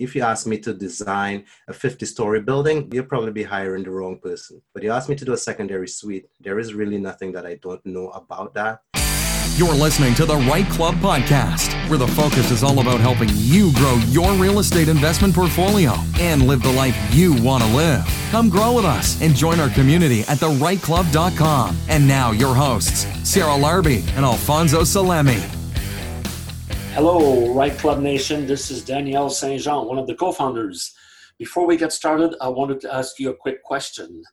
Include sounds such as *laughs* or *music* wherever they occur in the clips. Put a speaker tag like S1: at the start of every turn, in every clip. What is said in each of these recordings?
S1: if you ask me to design a 50 story building, you'll probably be hiring the wrong person. But you ask me to do a secondary suite, there is really nothing that I don't know about that.
S2: You're listening to the Right Club podcast, where the focus is all about helping you grow your real estate investment portfolio and live the life you want to live. Come grow with us and join our community at therightclub.com. And now, your hosts, Sarah Larbi and Alfonso Salemi.
S3: Hello, Right Club Nation. This is Danielle Saint Jean, one of the co founders. Before we get started, I wanted to ask you a quick question.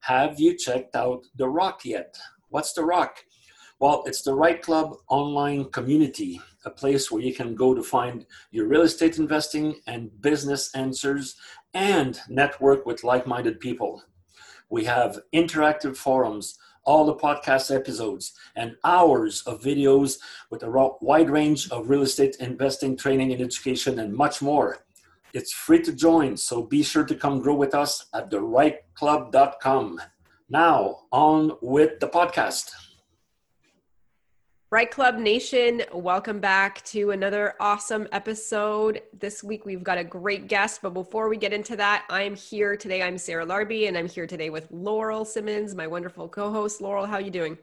S3: Have you checked out The Rock yet? What's The Rock? Well, it's the Right Club online community, a place where you can go to find your real estate investing and business answers and network with like minded people. We have interactive forums, all the podcast episodes, and hours of videos with a wide range of real estate investing, training, and education, and much more. It's free to join, so be sure to come grow with us at therightclub.com. Now, on with the podcast.
S4: Right Club Nation, welcome back to another awesome episode. This week we've got a great guest, but before we get into that, I'm here today. I'm Sarah Larbi and I'm here today with Laurel Simmons, my wonderful co-host. Laurel, how are you doing?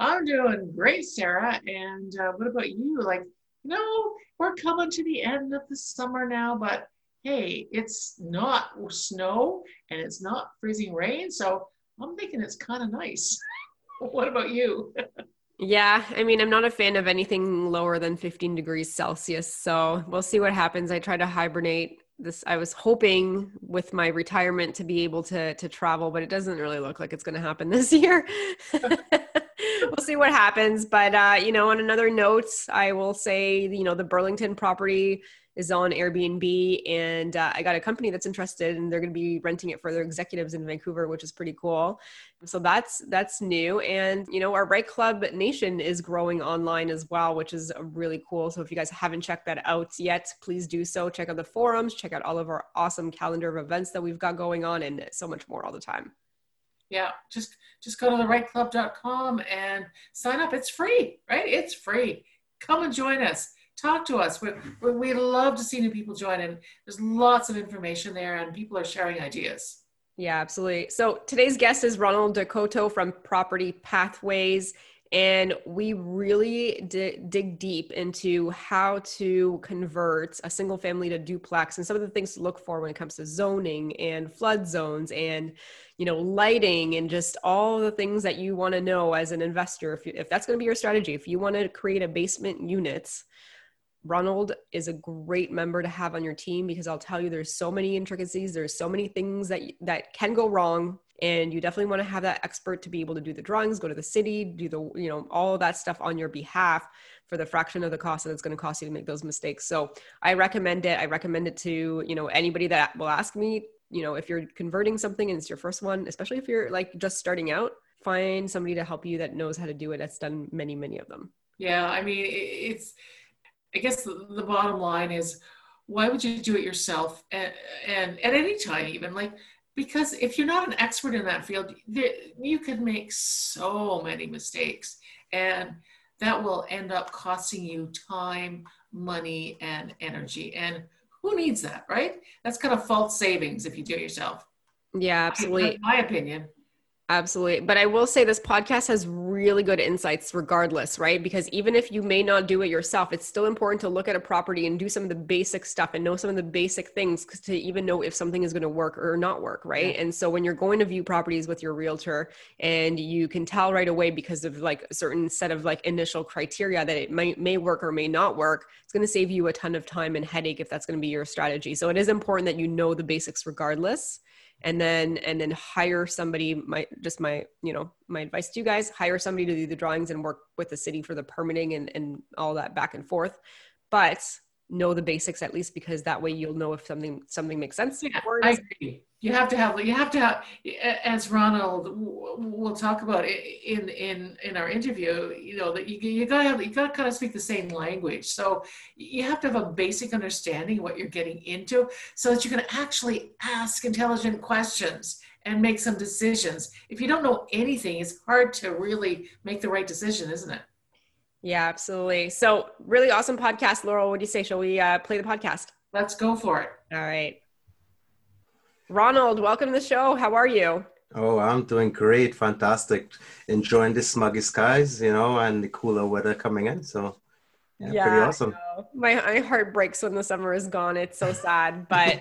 S5: I'm doing great, Sarah. And uh, what about you? Like, you know, we're coming to the end of the summer now, but hey, it's not snow and it's not freezing rain, so I'm thinking it's kind of nice. *laughs* what about you? *laughs*
S4: Yeah, I mean, I'm not a fan of anything lower than 15 degrees Celsius, so we'll see what happens. I try to hibernate. This I was hoping with my retirement to be able to to travel, but it doesn't really look like it's going to happen *laughs* this year. *laughs* we'll see what happens, but uh, you know, on another note, I will say, you know, the Burlington property is on Airbnb, and uh, I got a company that's interested, and they're going to be renting it for their executives in Vancouver, which is pretty cool. So that's that's new, and you know our Right Club Nation is growing online as well, which is really cool. So if you guys haven't checked that out yet, please do so. Check out the forums, check out all of our awesome calendar of events that we've got going on, and so much more all the time.
S5: Yeah, just just go to the rightclub.com and sign up. It's free, right? It's free. Come and join us talk to us. We, we love to see new people join in. There's lots of information there and people are sharing ideas.
S4: Yeah, absolutely. So today's guest is Ronald De Coteau from Property Pathways. And we really d- dig deep into how to convert a single family to duplex and some of the things to look for when it comes to zoning and flood zones and you know lighting and just all the things that you want to know as an investor if, you, if that's going to be your strategy if you want to create a basement unit Ronald is a great member to have on your team because I'll tell you there's so many intricacies, there's so many things that that can go wrong and you definitely want to have that expert to be able to do the drawings, go to the city, do the you know all that stuff on your behalf for the fraction of the cost that it's going to cost you to make those mistakes. So I recommend it. I recommend it to, you know, anybody that will ask me, you know, if you're converting something and it's your first one, especially if you're like just starting out, find somebody to help you that knows how to do it. That's done many, many of them.
S5: Yeah, I mean, it's I guess the, the bottom line is why would you do it yourself? And, and at any time even like because if you're not an expert in that field you can make so many mistakes. And that will end up costing you time money and energy. And who needs that right? That's kind of false savings if you do it yourself.
S4: Yeah absolutely.
S5: In my opinion
S4: Absolutely. But I will say this podcast has really good insights regardless, right? Because even if you may not do it yourself, it's still important to look at a property and do some of the basic stuff and know some of the basic things to even know if something is going to work or not work, right? Yeah. And so when you're going to view properties with your realtor and you can tell right away because of like a certain set of like initial criteria that it may, may work or may not work, it's going to save you a ton of time and headache if that's going to be your strategy. So it is important that you know the basics regardless and then and then hire somebody my just my you know my advice to you guys hire somebody to do the drawings and work with the city for the permitting and, and all that back and forth. But know the basics at least because that way you'll know if something something makes sense
S5: yeah, I agree you have to have you have to have as ronald will talk about in in in our interview you know that you, you gotta have you gotta kind of speak the same language. So you have to have a basic understanding of what you're getting into so that you can actually ask intelligent questions and make some decisions. If you don't know anything it's hard to really make the right decision isn't it?
S4: Yeah absolutely. So really awesome podcast. Laurel what do you say? Shall we uh, play the podcast?
S5: Let's go for it.
S4: All right. Ronald, welcome to the show. How are you?
S1: Oh, I'm doing great. Fantastic. Enjoying the smuggy skies, you know, and the cooler weather coming in. So, yeah, yeah pretty awesome.
S4: My, my heart breaks when the summer is gone. It's so sad. *laughs* But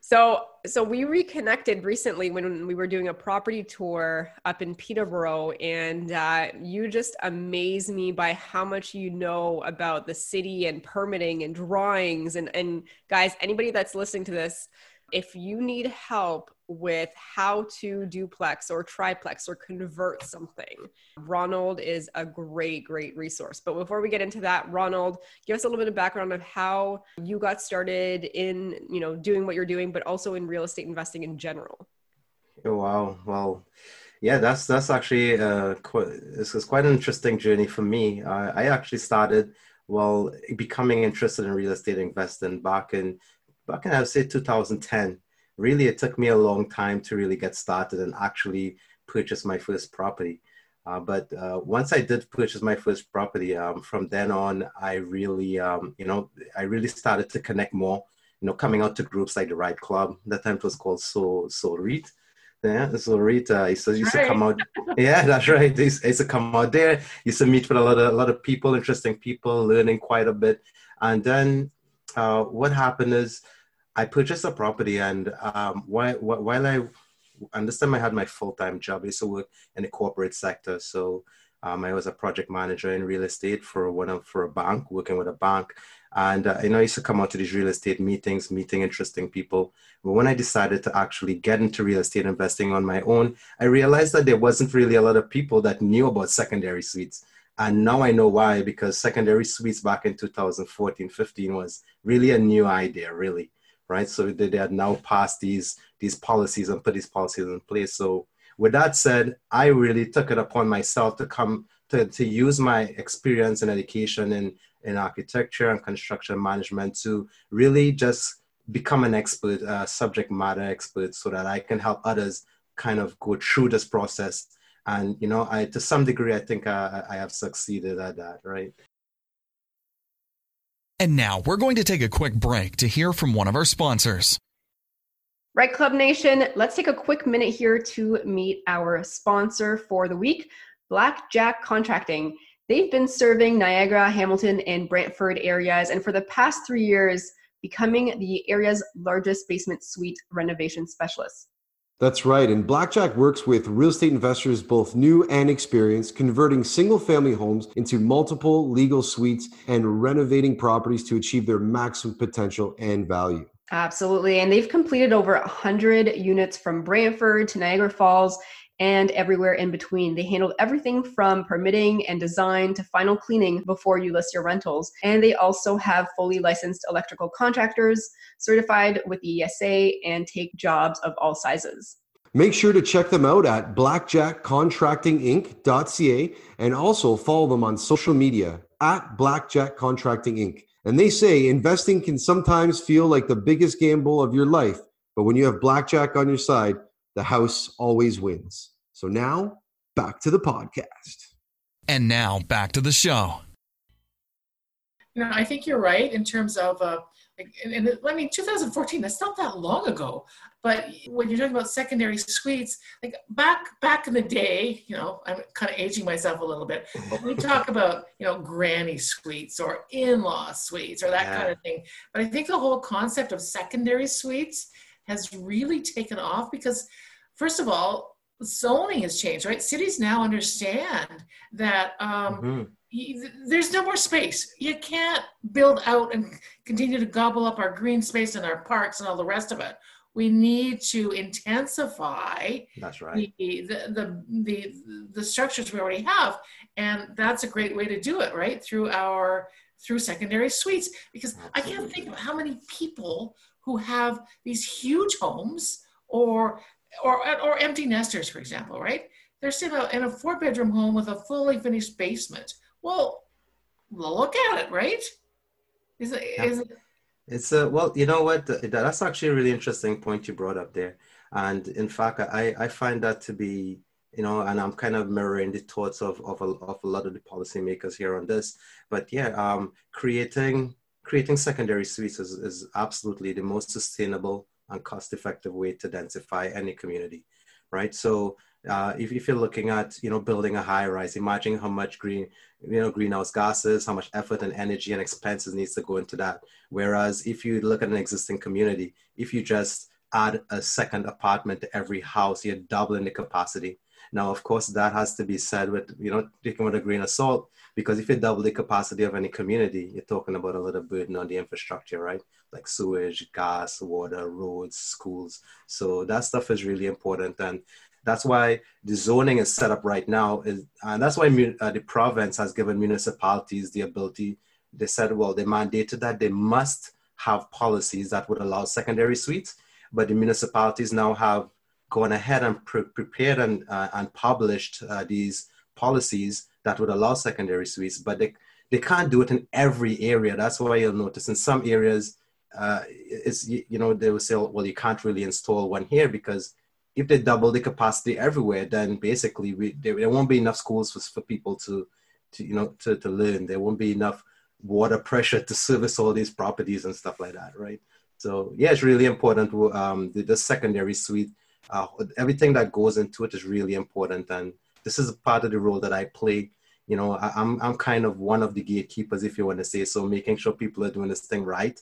S4: so, so we reconnected recently when we were doing a property tour up in Peterborough, and uh, you just amaze me by how much you know about the city and permitting and drawings. And, and guys, anybody that's listening to this, if you need help with how to duplex or triplex or convert something, Ronald is a great, great resource. But before we get into that, Ronald, give us a little bit of background of how you got started in, you know, doing what you're doing, but also in real estate investing in general.
S1: Oh, wow. Well, yeah, that's that's actually uh, quite, this is quite an interesting journey for me. Uh, I actually started well becoming interested in real estate investing back in back in I would say 2010 really it took me a long time to really get started and actually purchase my first property. Uh, but uh, once I did purchase my first property, um, from then on, I really, um, you know, I really started to connect more. You know, coming out to groups like the Right Club. That time it was called So So REIT. Yeah, so Rita used to, used to come out. *laughs* Yeah, that's right. He used, used to come out there. Used to meet with a lot of a lot of people, interesting people, learning quite a bit. And then uh, what happened is I purchased a property, and um, while, while I understand I had my full time job, I used to work in the corporate sector. So um, I was a project manager in real estate for one of for a bank, working with a bank, and uh, you know I used to come out to these real estate meetings, meeting interesting people. But when I decided to actually get into real estate investing on my own, I realized that there wasn't really a lot of people that knew about secondary suites. And now I know why, because secondary suites back in 2014, 15 was really a new idea, really right? So they, they had now passed these these policies and put these policies in place. So with that said, I really took it upon myself to come to, to use my experience and education in, in architecture and construction management to really just become an expert, uh, subject matter expert, so that I can help others kind of go through this process. And you know, I to some degree, I think I, I have succeeded at that, right?
S2: And now we're going to take a quick break to hear from one of our sponsors.
S4: Right Club Nation, let's take a quick minute here to meet our sponsor for the week, Blackjack Contracting. They've been serving Niagara, Hamilton, and Brantford areas, and for the past three years, becoming the area's largest basement suite renovation specialist.
S6: That's right. And Blackjack works with real estate investors, both new and experienced, converting single family homes into multiple legal suites and renovating properties to achieve their maximum potential and value.
S4: Absolutely. And they've completed over 100 units from Brantford to Niagara Falls and everywhere in between. They handled everything from permitting and design to final cleaning before you list your rentals. And they also have fully licensed electrical contractors certified with the ESA and take jobs of all sizes.
S6: Make sure to check them out at blackjackcontractinginc.ca and also follow them on social media at Blackjack Contracting Inc. And they say investing can sometimes feel like the biggest gamble of your life, but when you have Blackjack on your side, the house always wins. So now, back to the podcast.
S2: And now, back to the show.
S5: No, I think you're right in terms of, uh, and, and, I mean, 2014, that's not that long ago. But when you're talking about secondary suites, like back back in the day, you know, I'm kind of aging myself a little bit. But *laughs* we talk about, you know, granny suites or in-law suites or that yeah. kind of thing. But I think the whole concept of secondary suites has really taken off because, first of all, zoning has changed, right? Cities now understand that um, mm-hmm. there's no more space. You can't build out and continue to gobble up our green space and our parks and all the rest of it. We need to intensify
S1: that's right.
S5: the, the, the, the, the structures we already have. And that's a great way to do it, right? Through our through secondary suites. Because Absolutely. I can't think of how many people who have these huge homes or or or empty nesters, for example, right? They're still in a four bedroom home with a fully finished basement. Well, look at it, right? Is it, yeah. is it
S1: it's a well, you know what? That's actually a really interesting point you brought up there. And in fact, I, I find that to be, you know, and I'm kind of mirroring the thoughts of, of, a, of a lot of the policymakers here on this. But yeah, um, creating creating secondary suites is, is absolutely the most sustainable and cost-effective way to densify any community, right? So uh, if, if you're looking at you know building a high rise, imagine how much green you know greenhouse gases, how much effort and energy and expenses needs to go into that. Whereas if you look at an existing community, if you just add a second apartment to every house, you're doubling the capacity. Now, of course, that has to be said with, you know, taking with a grain of salt, because if you double the capacity of any community, you're talking about a little burden on the infrastructure, right? Like sewage, gas, water, roads, schools. So that stuff is really important. And that's why the zoning is set up right now. Is, and that's why uh, the province has given municipalities the ability, they said, well, they mandated that they must have policies that would allow secondary suites, but the municipalities now have gone ahead and pre- prepared and, uh, and published uh, these policies that would allow secondary suites, but they, they can't do it in every area. That's why you'll notice in some areas, uh, it's, you know, they will say, well, you can't really install one here because if they double the capacity everywhere, then basically we, there, there won't be enough schools for, for people to, to, you know, to, to learn. There won't be enough water pressure to service all these properties and stuff like that, right? So yeah, it's really important. Um, the, the secondary suite uh, everything that goes into it is really important and this is a part of the role that i play you know I, I'm, I'm kind of one of the gatekeepers if you want to say so making sure people are doing this thing right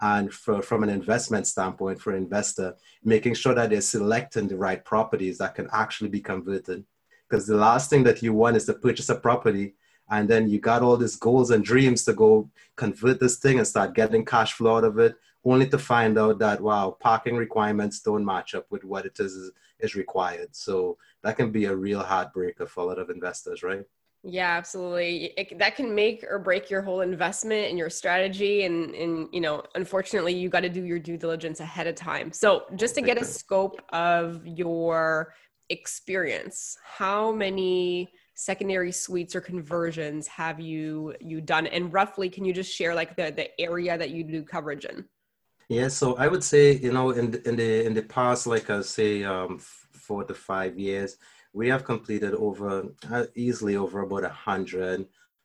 S1: and for, from an investment standpoint for an investor making sure that they're selecting the right properties that can actually be converted. Because the last thing that you want is to purchase a property and then you got all these goals and dreams to go convert this thing and start getting cash flow out of it only to find out that wow parking requirements don't match up with what it is is required. So that can be a real heartbreaker for a lot of investors right
S4: yeah absolutely. It, that can make or break your whole investment and your strategy and and you know unfortunately you got to do your due diligence ahead of time. So just to get a scope of your experience how many secondary suites or conversions have you you done? And roughly can you just share like the the area that you do coverage in?
S1: Yeah, so I would say, you know, in the, in the in the past, like I say, um, four to five years, we have completed over uh, easily over about 100,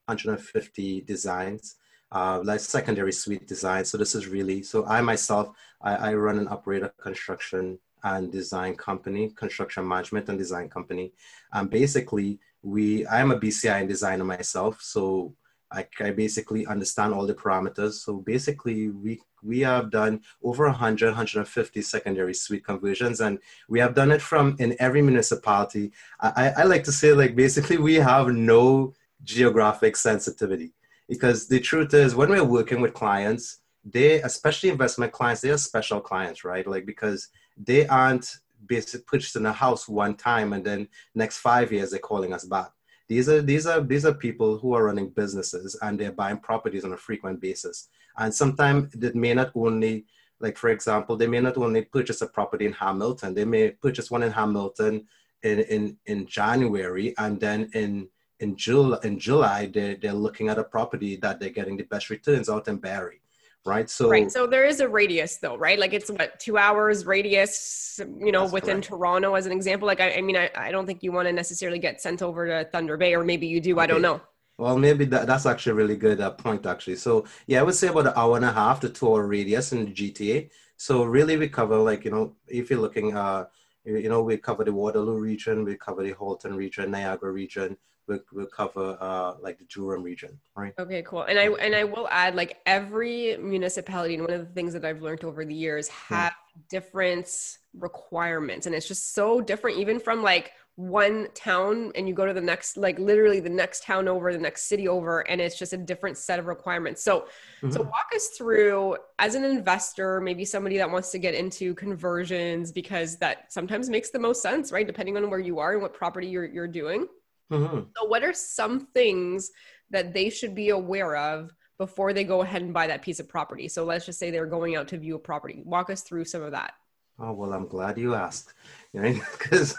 S1: 150 designs, uh, like secondary suite designs. So this is really so. I myself, I, I run and operate a construction and design company, construction management and design company, and basically we. I'm a BCI designer myself, so I, I basically understand all the parameters. So basically, we we have done over 100, 150 secondary suite conversions, and we have done it from in every municipality. I, I like to say, like, basically, we have no geographic sensitivity because the truth is, when we're working with clients, they, especially investment clients, they are special clients, right? Like, because they aren't basically purchasing a house one time and then next five years they're calling us back these are these are these are people who are running businesses and they're buying properties on a frequent basis. And sometimes it may not only like for example, they may not only purchase a property in Hamilton, they may purchase one in Hamilton in in, in January and then in in July in July they they're looking at a property that they're getting the best returns out in Barrie right? So
S4: right so there is a radius though right? Like it's what two hours radius you know within correct. toronto as an example? Like i, I mean I, I don't think you want to necessarily get sent over to thunder bay or maybe you do okay. i don't know.
S1: Well maybe that, that's actually a really good uh, point actually. So yeah i would say about an hour and a half to two hour radius in the gta so really we cover like you know if you're looking uh you know we cover the waterloo region we cover the halton region niagara region we'll, we'll cover uh, like the Durham region, right?
S4: Okay, cool. And I and I will add like every municipality, and one of the things that I've learned over the years hmm. have yeah. different requirements, and it's just so different, even from like one town and you go to the next like literally the next town over the next city over and it's just a different set of requirements so mm-hmm. so walk us through as an investor maybe somebody that wants to get into conversions because that sometimes makes the most sense right depending on where you are and what property you're, you're doing Mm-hmm. So, what are some things that they should be aware of before they go ahead and buy that piece of property? So, let's just say they're going out to view a property. Walk us through some of that.
S1: Oh well, I'm glad you asked. *laughs* Because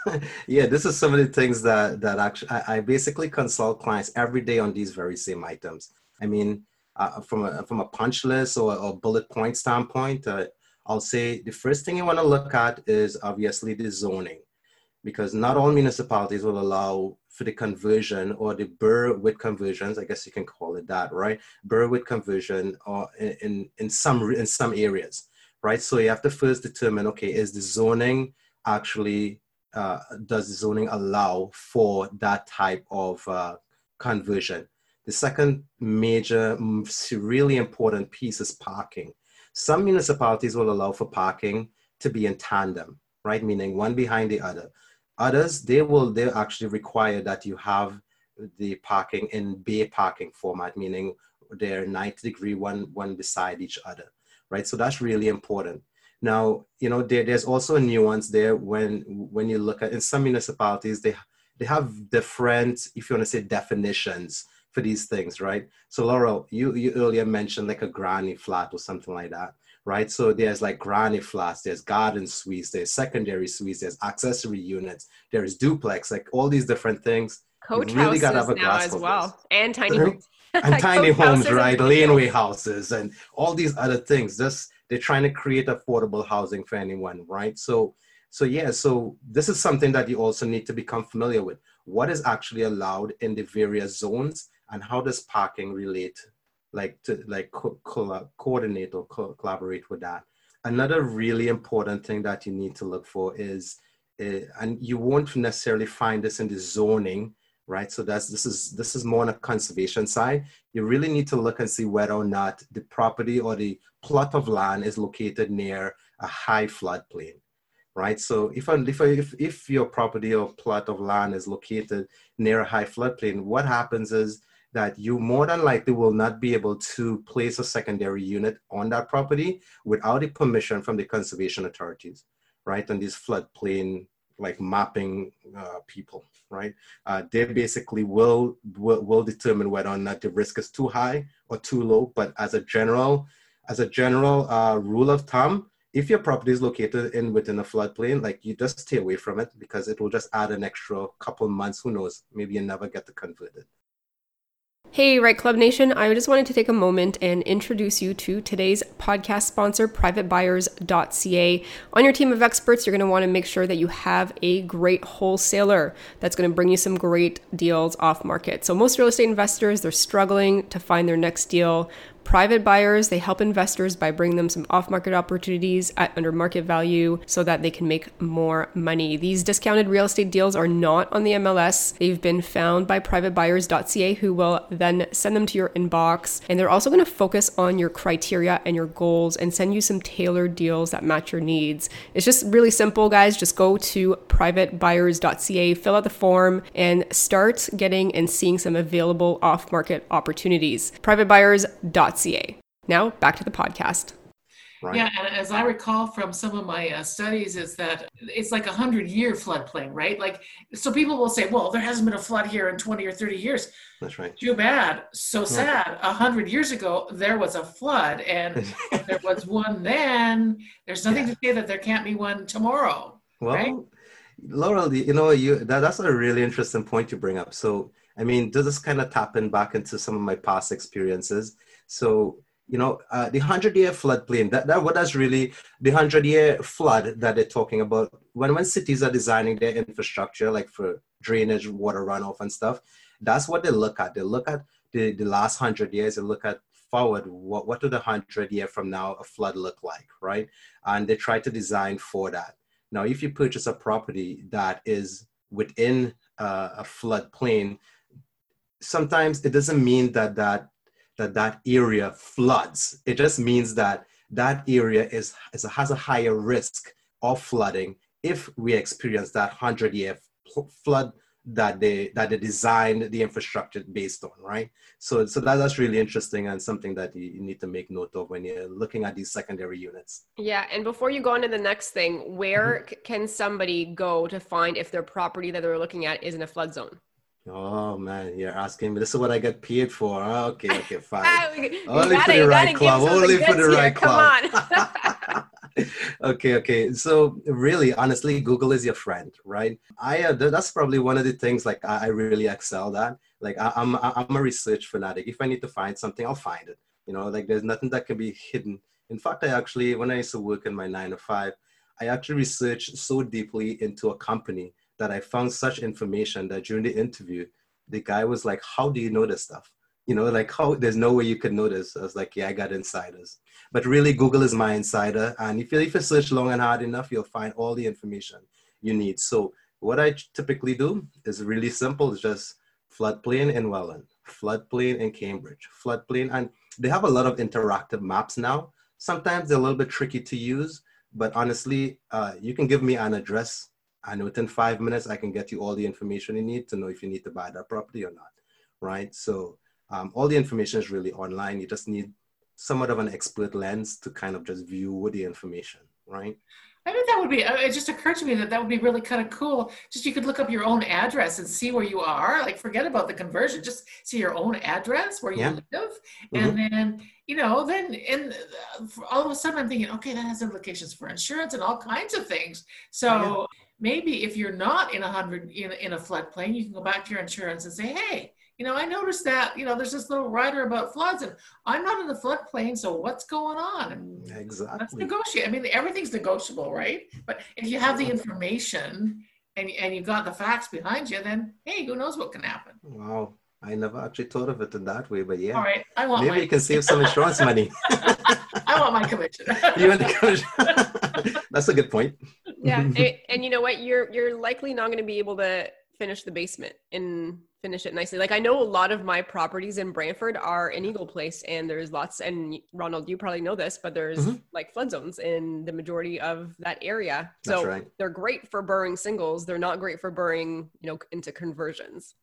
S1: yeah, this is some of the things that that actually I, I, basically consult clients every day on these very same items. I mean, uh, from a from a punch list or a bullet point standpoint, uh, I'll say the first thing you want to look at is obviously the zoning because not all municipalities will allow for the conversion or the BRRRR with conversions, I guess you can call it that, right? BRRRR with conversion or in, in, in some in some areas, right? So you have to first determine, okay, is the zoning actually uh, does the zoning allow for that type of uh, conversion? The second major, really important piece is parking. Some municipalities will allow for parking to be in tandem, right? Meaning one behind the other. Others, they will they actually require that you have the parking in bay parking format, meaning they're 90 degree one one beside each other, right? So that's really important. Now, you know, there, there's also a nuance there when when you look at in some municipalities, they they have different, if you want to say definitions for these things, right? So Laurel, you, you earlier mentioned like a granny flat or something like that right? So there's like granny flats, there's garden suites, there's secondary suites, there's accessory units, there's duplex, like all these different things.
S4: Coach you really houses now as well, this. and *laughs* tiny homes.
S1: and *laughs* tiny homes, right? Laneway houses and all these other things. Just they're trying to create affordable housing for anyone, right? So, so yeah, so this is something that you also need to become familiar with. What is actually allowed in the various zones, and how does parking relate like to like co- co- coordinate or co- collaborate with that. Another really important thing that you need to look for is, uh, and you won't necessarily find this in the zoning, right? So that's this is this is more on a conservation side. You really need to look and see whether or not the property or the plot of land is located near a high floodplain right? So if, if, if, if your property or plot of land is located near a high floodplain, what happens is that you more than likely will not be able to place a secondary unit on that property without the permission from the conservation authorities, right? And these floodplain like mapping uh, people, right? Uh, they basically will, will will determine whether or not the risk is too high or too low. But as a general, as a general uh, rule of thumb, if your property is located in within a floodplain, like you just stay away from it because it will just add an extra couple months. Who knows? Maybe you never get to convert it.
S4: Hey, Right Club Nation, I just wanted to take a moment and introduce you to today's podcast sponsor, privatebuyers.ca. On your team of experts, you're going to want to make sure that you have a great wholesaler that's going to bring you some great deals off market. So, most real estate investors, they're struggling to find their next deal. Private buyers, they help investors by bringing them some off market opportunities at under market value so that they can make more money. These discounted real estate deals are not on the MLS. They've been found by privatebuyers.ca who will then send them to your inbox. And they're also going to focus on your criteria and your goals and send you some tailored deals that match your needs. It's just really simple, guys. Just go to privatebuyers.ca, fill out the form, and start getting and seeing some available off market opportunities. Privatebuyers.ca now back to the podcast.
S5: Right. Yeah, and as I recall from some of my uh, studies, is that it's like a hundred year floodplain, right? Like, so people will say, "Well, there hasn't been a flood here in twenty or thirty years."
S1: That's right.
S5: Too bad. So sad. A hundred years ago, there was a flood, and *laughs* there was one then. There's nothing yeah. to say that there can't be one tomorrow.
S1: Well,
S5: right?
S1: Laurel, you know, you that, that's a really interesting point you bring up. So, I mean, does this kind of tap in back into some of my past experiences? So, you know, uh, the 100 year floodplain, that, that what that's really the 100 year flood that they're talking about. When, when cities are designing their infrastructure, like for drainage, water runoff, and stuff, that's what they look at. They look at the, the last 100 years and look at forward what, what do the 100 year from now a flood look like, right? And they try to design for that. Now, if you purchase a property that is within uh, a floodplain, sometimes it doesn't mean that that that that area floods. It just means that that area is, is has a higher risk of flooding if we experience that 100 year flood that they that they designed the infrastructure based on right so so that, that's really interesting and something that you, you need to make note of when you're looking at these secondary units
S4: yeah and before you go on to the next thing where mm-hmm. can somebody go to find if their property that they're looking at is in a flood zone
S1: Oh man, you're asking me. This is what I get paid for. Okay, okay, *laughs* fine.
S4: Only for the right club. Only for the right
S1: club. Come on. *laughs* okay, okay. So really, honestly, Google is your friend, right? I uh, that's probably one of the things like I, I really excel at. Like I, I'm I'm a research fanatic. If I need to find something, I'll find it. You know, like there's nothing that can be hidden. In fact, I actually when I used to work in my nine to five, I actually researched so deeply into a company that I found such information that during the interview, the guy was like, How do you know this stuff? You know, like how there's no way you could know this. I was like, Yeah, I got insiders. But really, Google is my insider. And if you, if you search long and hard enough, you'll find all the information you need. So what I typically do is really simple. It's just floodplain in Welland, floodplain in Cambridge, floodplain. And they have a lot of interactive maps now. Sometimes they're a little bit tricky to use, but honestly, uh, you can give me an address and within five minutes, I can get you all the information you need to know if you need to buy that property or not, right? So um, all the information is really online. You just need somewhat of an expert lens to kind of just view the information, right?
S5: I think that would be, uh, it just occurred to me that that would be really kind of cool. Just you could look up your own address and see where you are. Like, forget about the conversion, just see your own address where you yeah. live. Mm-hmm. And then, you know, then and all of a sudden I'm thinking, okay, that has implications for insurance and all kinds of things. So, yeah maybe if you're not in a hundred in, in a floodplain, you can go back to your insurance and say, hey, you know, I noticed that, you know, there's this little rider about floods and I'm not in the floodplain, so what's going on? And
S1: exactly.
S5: Let's negotiate. I mean, everything's negotiable, right? But if you have the information and, and you've got the facts behind you, then hey, who knows what can happen?
S1: Wow. I never actually thought of it in that way, but yeah.
S5: All right. I want
S1: Maybe
S5: my...
S1: you can save some insurance money. *laughs*
S5: I want my commission. *laughs*
S1: you want the commission? *laughs* That's a good point.
S4: Yeah, *laughs* and, and you know what? You're you're likely not going to be able to finish the basement and finish it nicely. Like I know a lot of my properties in Brantford are in Eagle Place, and there's lots. And Ronald, you probably know this, but there's mm-hmm. like flood zones in the majority of that area. So right. they're great for burring singles. They're not great for burring, you know, into conversions.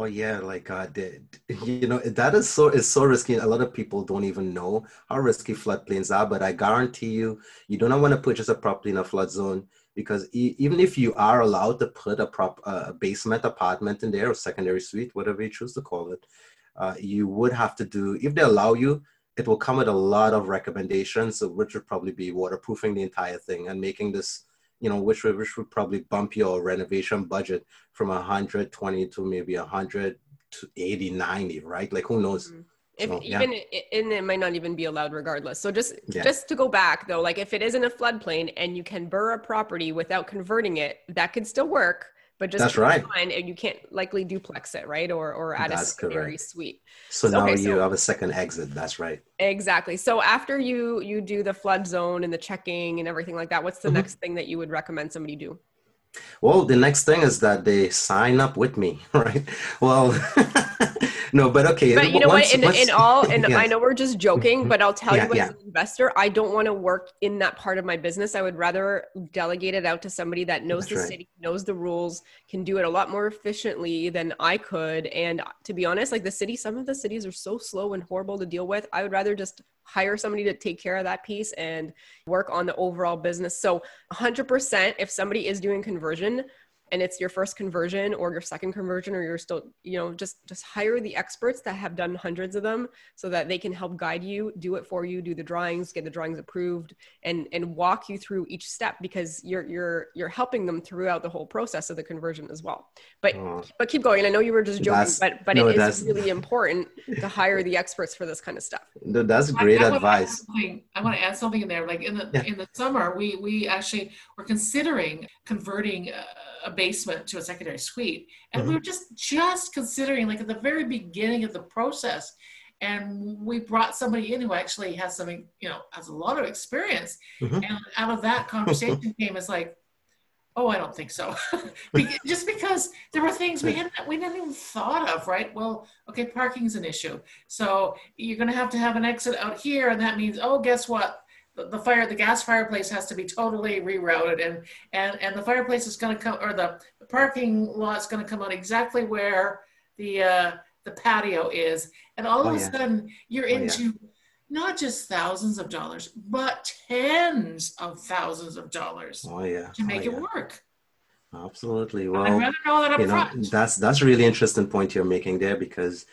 S1: Oh yeah, like uh, the, you know that is so is so risky. A lot of people don't even know how risky floodplains are. But I guarantee you, you do not want to purchase a property in a flood zone because e- even if you are allowed to put a prop a basement apartment in there or secondary suite, whatever you choose to call it, uh, you would have to do if they allow you. It will come with a lot of recommendations, which would probably be waterproofing the entire thing and making this you know, which would, which would probably bump your renovation budget from 120 to maybe 100 to 80, 90, right? Like who knows? Mm-hmm.
S4: If so, even yeah. and it might not even be allowed regardless. So just yeah. just to go back though, like if it isn't a floodplain and you can burr a property without converting it, that could still work but just
S1: that's right.
S4: and you can't likely duplex it right? Or or add that's a secondary correct. suite.
S1: So, so now okay, you so, have a second exit. That's right.
S4: Exactly. So after you you do the flood zone and the checking and everything like that what's the mm-hmm. next thing that you would recommend somebody do?
S1: Well the next thing is that they sign up with me *laughs* right? Well *laughs* no, but okay.
S4: But you know once, what? In, once, in all, *laughs* and yes. I know we're just joking, mm-hmm. but I'll tell yeah, you, yeah. as an investor, I don't want to work in that part of my business. I would rather delegate it out to somebody that knows That's the right. city, knows the rules, can do it a lot more efficiently than I could. And to be honest, like the city, some of the cities are so slow and horrible to deal with. I would rather just hire somebody to take care of that piece and work on the overall business. So 100%, if somebody is doing conversion, and it's your first conversion or your second conversion or you're still you know just just hire the experts that have done hundreds of them so that they can help guide you do it for you do the drawings get the drawings approved and and walk you through each step because you're you're you're helping them throughout the whole process of the conversion as well. But oh. but keep going. I know you were just joking that's, but but no, it is really important to *laughs* hire the experts for this kind of stuff.
S1: No, that's great I, I advice.
S5: i want to add something in there. Like in the yeah. in the summer we we actually were considering converting uh, a basement to a secondary suite. And mm-hmm. we were just just considering like at the very beginning of the process and we brought somebody in who actually has some you know has a lot of experience. Mm-hmm. and out of that conversation came as like oh i don't think so. *laughs* Just because there were things we hadn't we didn't even thought of right? Well okay parking is an issue. So you're going to have to have an exit out here and that means oh guess what the fire the gas fireplace has to be totally rerouted and and and the fireplace is going to come or the, the parking lot is going to come out exactly where the uh, the patio is. And all oh, of a sudden you're oh, into yeah. not just thousands of dollars but tens of thousands of dollars
S1: oh yeah.
S5: to make
S1: oh,
S5: it work.
S1: Absolutely. Well I'd rather know that up you know, front. that's that's a really interesting point you're making there because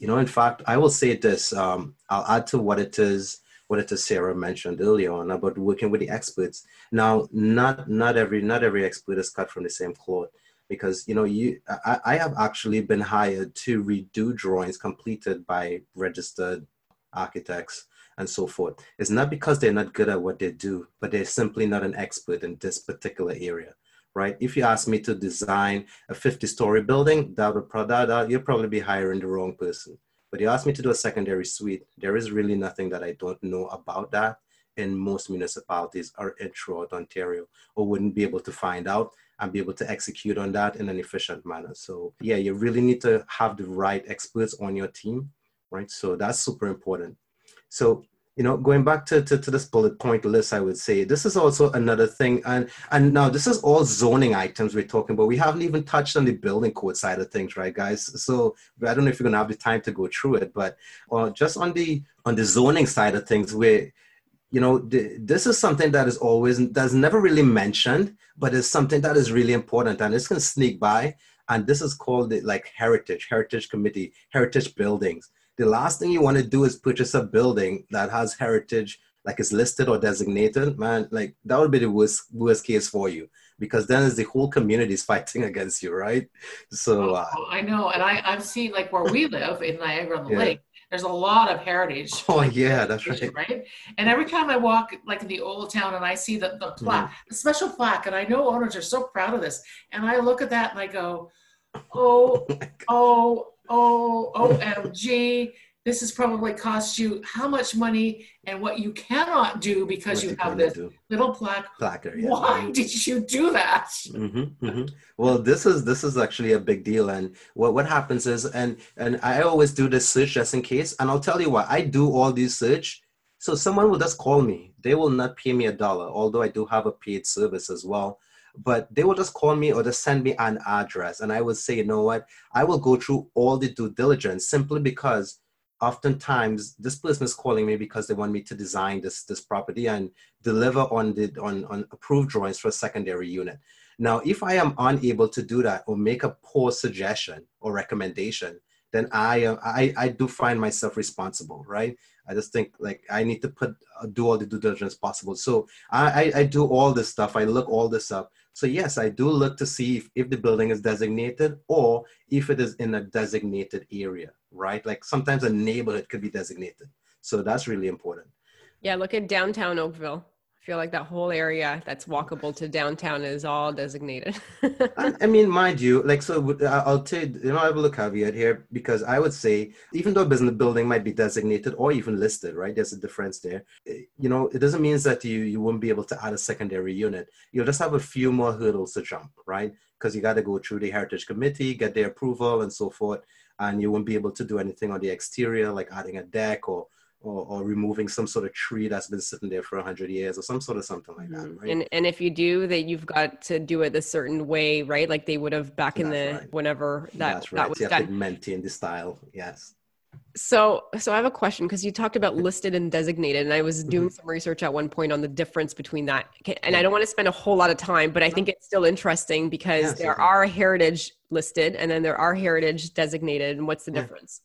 S1: you know in fact i will say this um, i'll add to what it is what Sarah mentioned earlier on about working with the experts. Now, not not every not every expert is cut from the same cloth because you know you I, I have actually been hired to redo drawings completed by registered architects and so forth. It's not because they're not good at what they do, but they're simply not an expert in this particular area, right? If you ask me to design a 50 story building, that would that, that, you'll probably be hiring the wrong person. But you ask me to do a secondary suite, there is really nothing that I don't know about that in most municipalities in throughout Ontario or wouldn't be able to find out and be able to execute on that in an efficient manner. So yeah, you really need to have the right experts on your team, right? So that's super important. So you know, going back to, to, to, this bullet point list, I would say this is also another thing. And and now this is all zoning items we're talking about. We haven't even touched on the building code side of things, right, guys? So I don't know if you're gonna have the time to go through it, but uh, just on the on the zoning side of things, where you know the, this is something that is always that's never really mentioned, but it's something that is really important, and it's gonna sneak by. And this is called the like heritage, heritage committee, heritage buildings the last thing you want to do is purchase a building that has heritage like it's listed or designated man like that would be the worst worst case for you because then is the whole community is *laughs* fighting against you right so
S5: oh,
S1: uh,
S5: i know and I, i've seen like where we live in niagara on the yeah. lake there's a lot of heritage
S1: oh yeah that's right
S5: right and every time i walk like in the old town and i see the, the plaque mm-hmm. the special plaque and i know owners are so proud of this and i look at that and i go oh *laughs* oh oh, OMG, this has probably cost you how much money and what you cannot do because what you have this do. little plaque.
S1: Placard, yeah.
S5: Why did you do that?
S1: Mm-hmm, mm-hmm. Well, this is this is actually a big deal, and what what happens is, and and I always do this search just in case, and I'll tell you what I do all these search. So someone will just call me. They will not pay me a dollar, although I do have a paid service as well but they will just call me or just send me an address and i will say you know what i will go through all the due diligence simply because oftentimes this person is calling me because they want me to design this this property and deliver on the on, on approved drawings for a secondary unit now if i am unable to do that or make a poor suggestion or recommendation then i i, I do find myself responsible right I just think like I need to put uh, do all the due diligence possible. So I, I do all this stuff. I look all this up. So yes, I do look to see if, if the building is designated or if it is in a designated area, right? Like sometimes a neighborhood could be designated. So that's really important.
S4: Yeah, look at downtown Oakville feel like that whole area that's walkable to downtown is all designated. *laughs*
S1: I mean, mind you, like, so I'll tell you, you know, I have a caveat here because I would say, even though a business building might be designated or even listed, right? There's a difference there. Eh, you know, it doesn't mean that you, you won't be able to add a secondary unit. You'll just have a few more hurdles to jump, right? Because you got to go through the Heritage Committee, get their approval and so forth. And you won't be able to do anything on the exterior, like adding a deck or or, or removing some sort of tree that's been sitting there for 100 years or some sort of something like that mm-hmm. right?
S4: and and if you do that you've got to do it a certain way right like they would have back in the right. whenever that,
S1: that's right. that was you have done. to maintain the style yes
S4: so so i have a question because you talked about listed and designated and i was doing mm-hmm. some research at one point on the difference between that and i don't want to spend a whole lot of time but i think it's still interesting because yes, there are heritage listed and then there are heritage designated and what's the yeah. difference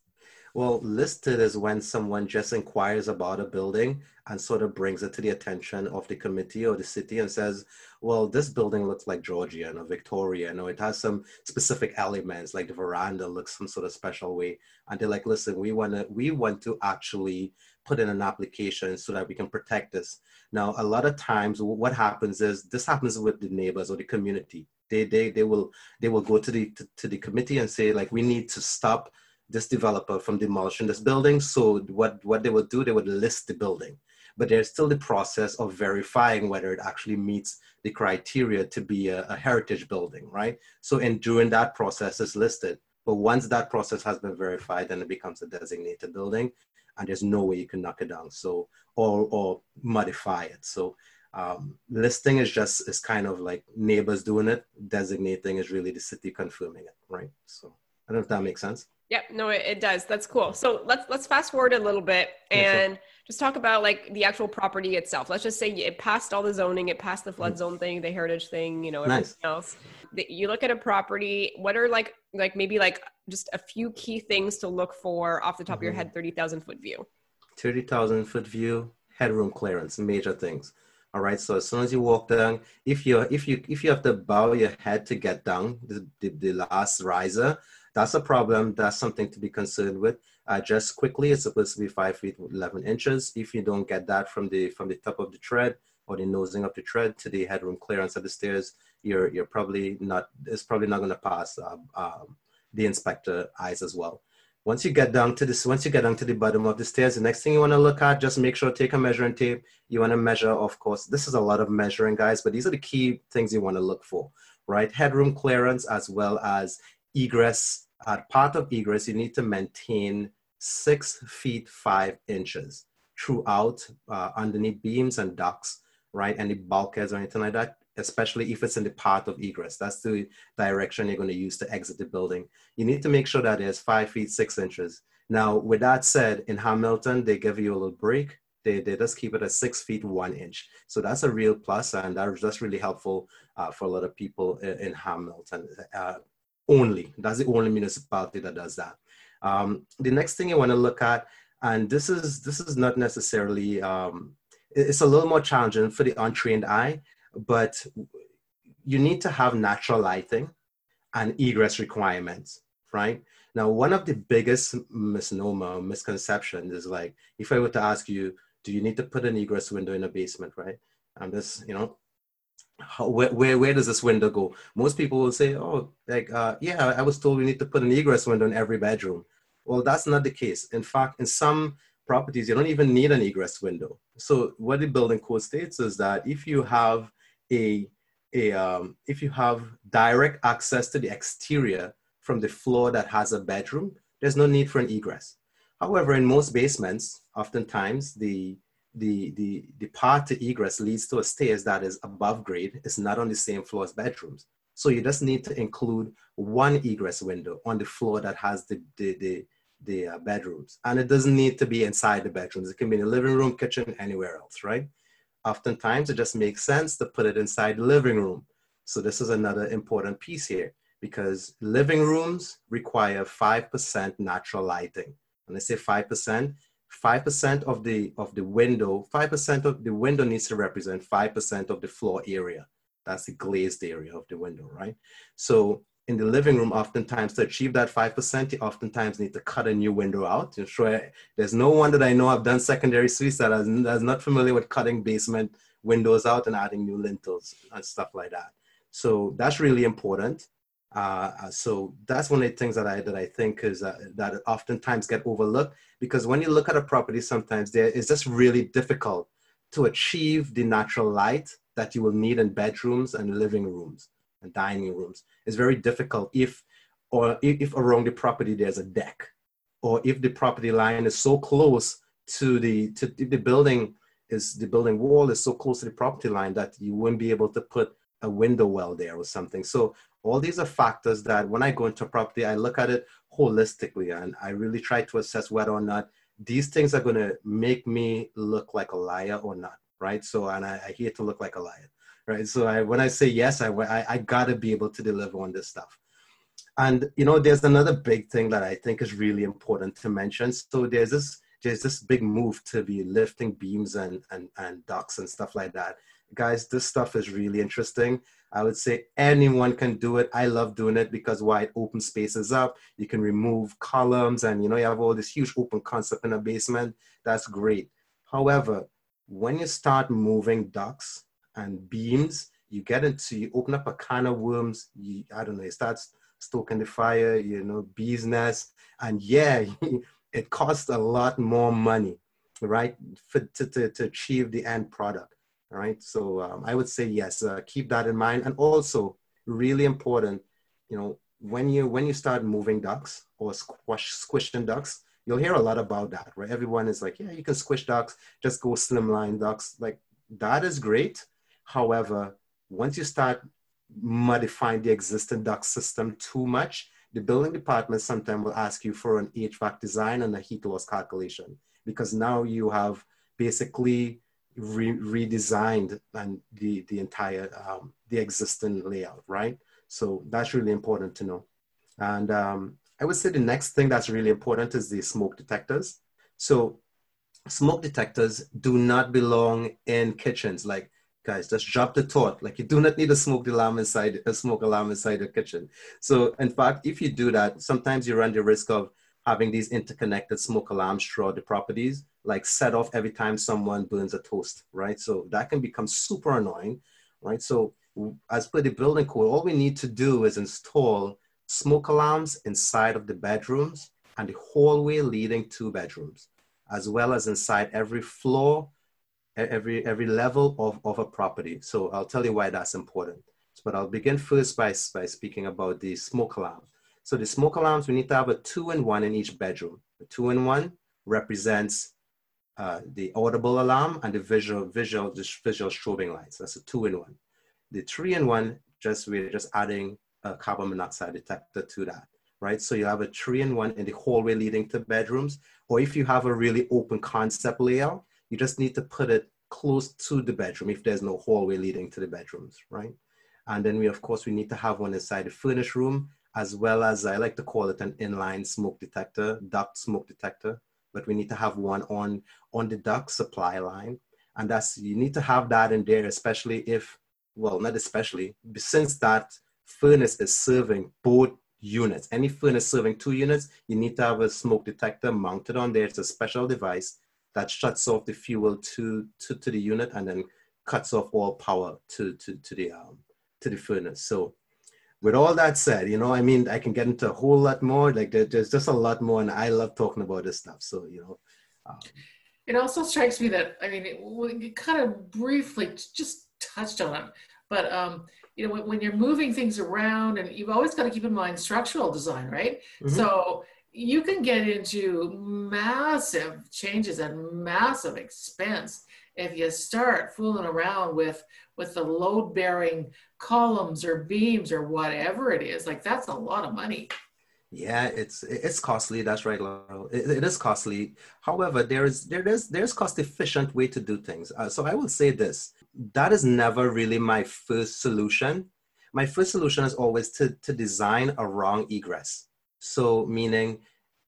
S1: well, listed is when someone just inquires about a building and sort of brings it to the attention of the committee or the city and says, well, this building looks like Georgian or Victorian, or it has some specific elements, like the veranda looks some sort of special way. And they're like, listen, we want to we want to actually put in an application so that we can protect this. Now, a lot of times what happens is this happens with the neighbors or the community. They they they will they will go to the to, to the committee and say, like, we need to stop this developer from demolishing this building. So what, what they would do, they would list the building. But there's still the process of verifying whether it actually meets the criteria to be a, a heritage building, right? So during that process is listed. But once that process has been verified, then it becomes a designated building and there's no way you can knock it down. So or or modify it. So um, listing is just is kind of like neighbors doing it. Designating is really the city confirming it, right? So I don't know if that makes sense.
S4: Yep, no, it, it, does. That's cool. So let's let's fast forward a little bit and sure. just talk about like the actual property itself. Let's just say it passed all the zoning, it passed the flood zone thing, the heritage thing, you know, everything nice. else. You look at a property. What are like like maybe like just a few key things to look for off the top mm-hmm. of your mm-hmm. head? Thirty thousand foot view.
S1: Thirty thousand foot view, headroom clearance, major things. All right. So as soon as you walk down, if you if you if you have to bow your head to get down the, the, the last riser, that's a problem. That's something to be concerned with. Uh, just quickly, it's supposed to be five feet 11 inches. If you don't get that from the from the top of the tread or the nosing of the tread to the headroom clearance of the stairs, you're you're probably not it's probably not going to pass uh, um, the inspector eyes as well. Once you get down to this, once you get down to the bottom of the stairs, the next thing you want to look at, just make sure take a measuring tape. You want to measure, of course. This is a lot of measuring, guys, but these are the key things you want to look for, right? Headroom clearance as well as egress. At part of egress, you need to maintain six feet five inches throughout uh, underneath beams and ducts, right? Any bulkheads or anything like that especially if it's in the path of egress. That's the direction you're going to use to exit the building. You need to make sure that it's five feet, six inches. Now, with that said, in Hamilton, they give you a little break. They, they just keep it at six feet, one inch. So that's a real plus, and that's really helpful uh, for a lot of people in, in Hamilton uh, only. That's the only municipality that does that. Um, the next thing you want to look at, and this is this is not necessarily um, it's a little more challenging for the untrained eye but you need to have natural lighting and egress requirements, right? Now, one of the biggest misnomer, misconceptions is like, if I were to ask you, do you need to put an egress window in a basement, right? And this, you know, where, where, where does this window go? Most people will say, oh, like, uh, yeah, I was told we need to put an egress window in every bedroom. Well, that's not the case. In fact, in some properties, you don't even need an egress window. So what the building code states is that if you have a, a um, if you have direct access to the exterior from the floor that has a bedroom, there's no need for an egress. However, in most basements, oftentimes the the, the, the path to egress leads to a stairs that is above grade. It's not on the same floor as bedrooms. So you just need to include one egress window on the floor that has the, the, the, the uh, bedrooms. And it doesn't need to be inside the bedrooms. It can be in the living room, kitchen, anywhere else, right? oftentimes it just makes sense to put it inside the living room. So this is another important piece here because living rooms require 5% natural lighting. When I say 5%, 5% of the, of the window, 5% of the window needs to represent 5% of the floor area. That's the glazed area of the window, right? So in the living room, oftentimes to achieve that 5%, you oftentimes need to cut a new window out. You sure there's no one that I know I've done secondary suites that is, not familiar with cutting basement windows out and adding new lintels and stuff like that. So that's really important. Uh, uh so that's one of the things that I that I think is uh, that oftentimes get overlooked because when you look at a property, sometimes there is just really difficult to achieve the natural light that you will need in bedrooms and living rooms and dining rooms. It's very difficult if, or if around the property there's a deck, or if the property line is so close to the to the building is the building wall is so close to the property line that you wouldn't be able to put a window well there or something. So all these are factors that when I go into property, I look at it holistically and I really try to assess whether or not these things are going to make me look like a liar or not, right? So, and I, I hate to look like a liar right? So I, when I say yes, I, I, I gotta be able to deliver on this stuff. And you know, there's another big thing that I think is really important to mention. So there's this there's this big move to be lifting beams and and and ducts and stuff like that. Guys, this stuff is really interesting. I would say anyone can do it. I love doing it because why it opens spaces up. You can remove columns and you know you have all this huge open concept in a basement. That's great. However, when you start moving ducts and beams, you get into, you open up a can of worms, you, I don't know, it starts stoking the fire, you know, bees nest. And yeah, *laughs* it costs a lot more money, right, for, to, to, to achieve the end product, right? So um, I would say yes, uh, keep that in mind. And also, really important, you know, when you when you start moving ducts or squish squishing ducts, you'll hear a lot about that, right? Everyone is like, yeah, you can squish ducts. just go slimline ducts. Like that is great, However, once you start modifying the existing duct system too much, the building department sometimes will ask you for an HVAC design and a heat loss calculation because now you have basically re- redesigned and the, the entire um, the existing layout, right? So that's really important to know. And um, I would say the next thing that's really important is the smoke detectors. So smoke detectors do not belong in kitchens. Like guys just drop the thought like you do not need a smoke alarm inside a smoke alarm inside the kitchen so in fact if you do that sometimes you run the risk of having these interconnected smoke alarms throughout the properties like set off every time someone burns a toast, right? So that can become super annoying, right? So as per the building code, all we need to do is install smoke alarms inside of the bedrooms and the hallway leading to bedrooms, as well as inside every floor, every every level of, of a property. So I'll tell you why that's important. But I'll begin first by, by speaking about the smoke alarm. So the smoke alarms, we need to have a two and one in each bedroom. The two and one represents uh, the audible alarm and the visual, visual, visual strobing lights. That's a two in one. The three in one, just we're just adding a carbon monoxide detector to that, right? So you have a three in one in the hallway leading to bedrooms, or if you have a really open concept layout, you just need to put it close to the bedroom if there's no hallway leading to the bedrooms, right? And then we, of course, we need to have one inside the furnished room, as well as I like to call it an inline smoke detector, duct smoke detector, but we need to have one on, on the duct supply line. And that's, you need to have that in there, especially if, well, not especially, since that furnace is serving both units. Any furnace serving two units, you need to have a smoke detector mounted on there. It's a special device that shuts off the fuel to, to, to the unit and then cuts off all power to, to, to the um, to the furnace. So with all that said, you know, I mean, I can get into a whole lot more. Like there, there's just a lot more, and I love talking about this stuff. So you know, um,
S5: it also strikes me that I mean, it, we kind of briefly just touched on it, but um, you know, when, when, you're moving things around, and you've always got to keep in mind structural design, right? Mm-hmm. So you can get into massive changes and massive expense if you start fooling around with with the load bearing columns or beams or whatever it is like that's a lot of money.
S1: Yeah it's it's costly that's right Laurel. It, it is costly. However there is there is there's cost efficient way to do things. Uh, so i will say this. That is never really my first solution. My first solution is always to to design a wrong egress. So meaning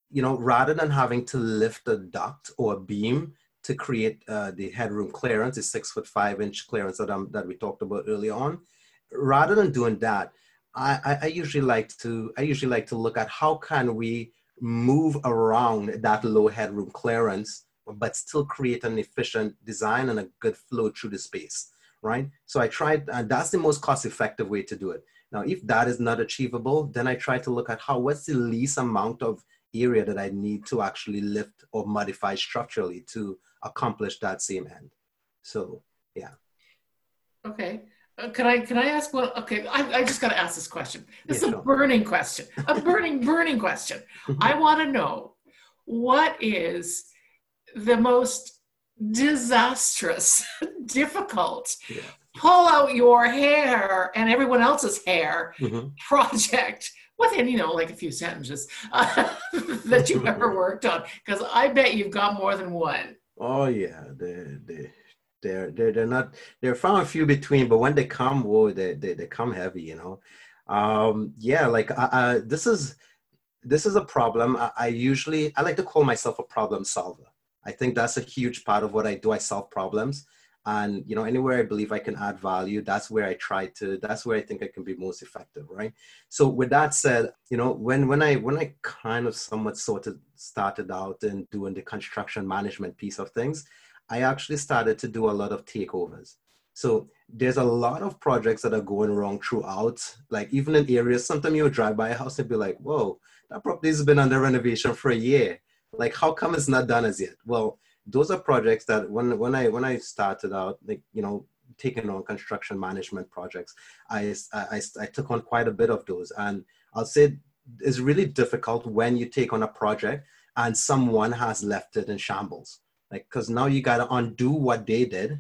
S1: you know rather than having to lift a duct or a beam to create uh, the headroom clearance, the six foot five inch clearance that, um, that we talked about earlier on. Rather than doing that, I, I usually like to I usually like to look at how can we move around that low headroom clearance, but still create an efficient design and a good flow through the space, right? So I tried, and that's the most cost effective way to do it. Now, if that is not achievable, then I try to look at how what's the least amount of area that I need to actually lift or modify structurally to accomplish that same end. So yeah.
S5: Okay. Uh, can I can I ask one? Okay, I, I just got to ask this question. This yeah, is a sure. burning question, a *laughs* burning burning question. Mm-hmm. I want to know what is the most disastrous, *laughs* difficult, yeah. pull out your hair and everyone else's hair mm-hmm. project within you know like a few sentences uh, *laughs* that you've ever *laughs* worked on because i bet you've got more than one
S1: Oh yeah, they they they're they're they're not they're far and few between, but when they come, whoa, they they, they come heavy, you know. Um, yeah, like uh, this is this is a problem. I, I usually I like to call myself a problem solver. I think that's a huge part of what I do. I solve problems and you know anywhere i believe i can add value that's where i try to that's where i think i can be most effective right? So with that said you know when when i when i kind of somewhat sort of started out in doing the construction management piece of things i actually started to do a lot of takeovers. So there's a lot of projects that are going wrong throughout like even in areas sometimes you'll drive by a house and be like whoa that property has been under renovation for a year. Like how come it's not done as yet? Well those are projects that when when I when I started out, like you know, taking on construction management projects, I, I I took on quite a bit of those, and I'll say it's really difficult when you take on a project and someone has left it in shambles, like because now you got to undo what they did,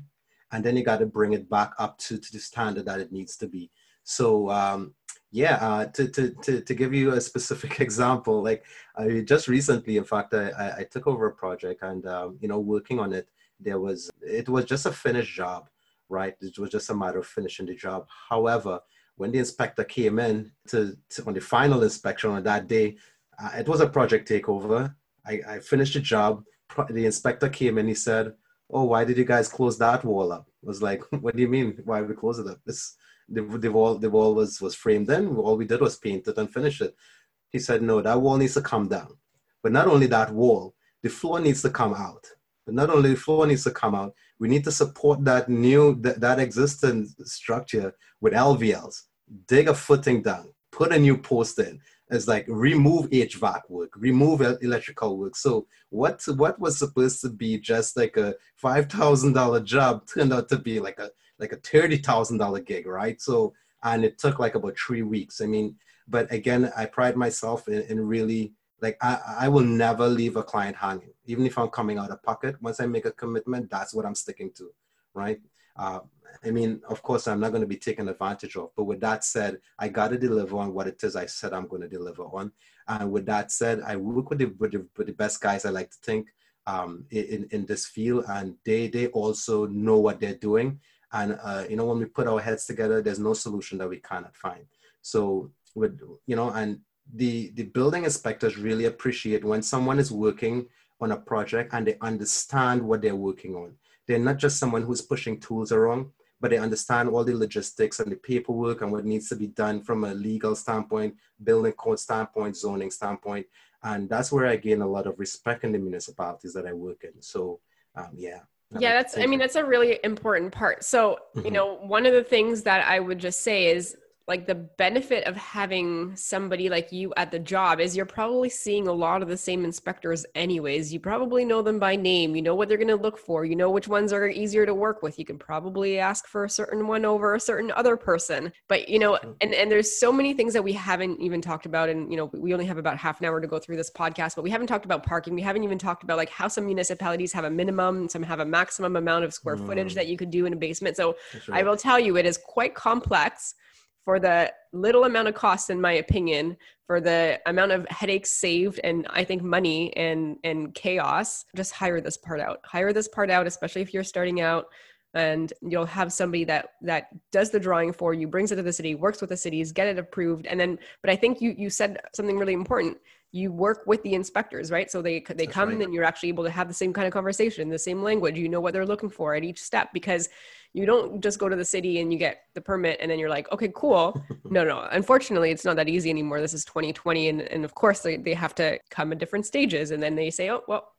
S1: and then you got to bring it back up to to the standard that it needs to be. So um, yeah, uh, to, to, to, to give you a specific *laughs* example, like I just recently, in fact, I, I took over a project and, um, you know, working on it, there was, it was just a finished job, right? It was just a matter of finishing the job. However, when the inspector came in to, to on the final inspection on that day, uh, it was a project takeover. I, I finished the job. The inspector came in, he said, oh, why did you guys close that wall up? I was like, *laughs* what do you mean? Why we close it up? It's, the, the wall the wall was was framed in. All we did was paint it and finish it. He said, no, that wall needs to come down. But not only that wall, the floor needs to come out. But not only the floor needs to come out, we need to support that new that, that existing structure with LVLs. Dig a footing down, put a new post in. It's like remove HVAC work, remove electrical work. So what what was supposed to be just like a five thousand dollar job turned out to be like a like a thirty thousand dollar gig, right? So and it took like about three weeks. I mean, but again, I pride myself in, in really like I, I will never leave a client hanging even if i'm coming out of pocket once i make a commitment that's what i'm sticking to right uh, i mean of course i'm not going to be taken advantage of but with that said i got to deliver on what it is i said i'm going to deliver on and with that said i work with the, with the, with the best guys i like to think um, in, in this field and they they also know what they're doing and uh, you know when we put our heads together there's no solution that we cannot find so with you know and the, the building inspectors really appreciate when someone is working on a project and they understand what they're working on. They're not just someone who's pushing tools around, but they understand all the logistics and the paperwork and what needs to be done from a legal standpoint, building code standpoint, zoning standpoint. And that's where I gain a lot of respect in the municipalities that I work in. So, um, yeah.
S4: Yeah, that's, I mean, that's a really important part. So, you mm-hmm. know, one of the things that I would just say is like the benefit of having somebody like you at the job is you're probably seeing a lot of the same inspectors anyways. You probably know them by name. You know what they're going to look for. You know which ones are easier to work with. You can probably ask for a certain one over a certain other person. But you know and and there's so many things that we haven't even talked about and you know we only have about half an hour to go through this podcast but we haven't talked about parking. We haven't even talked about like how some municipalities have a minimum some have a maximum amount of square footage mm. that you could do in a basement. So right. i will tell you it is quite complex for the little amount of cost in my opinion for the amount of headaches saved and i think money and and chaos just hire this part out. Hire this part out especially if you're starting out and you'll have somebody that that does the drawing for you brings it to the city works with the cities get it approved and then but i think you you said something really important you work with the inspectors right? So they they That's come right. and you're actually able to have the same kind of conversation the same language. You know what they're looking for at each step because you don't just go to the city and you get the permit and then you're like okay cool. *laughs* No no. Unfortunately it's not that easy anymore. This is 2020 and, and of course they, they have to come in different stages and then they say oh well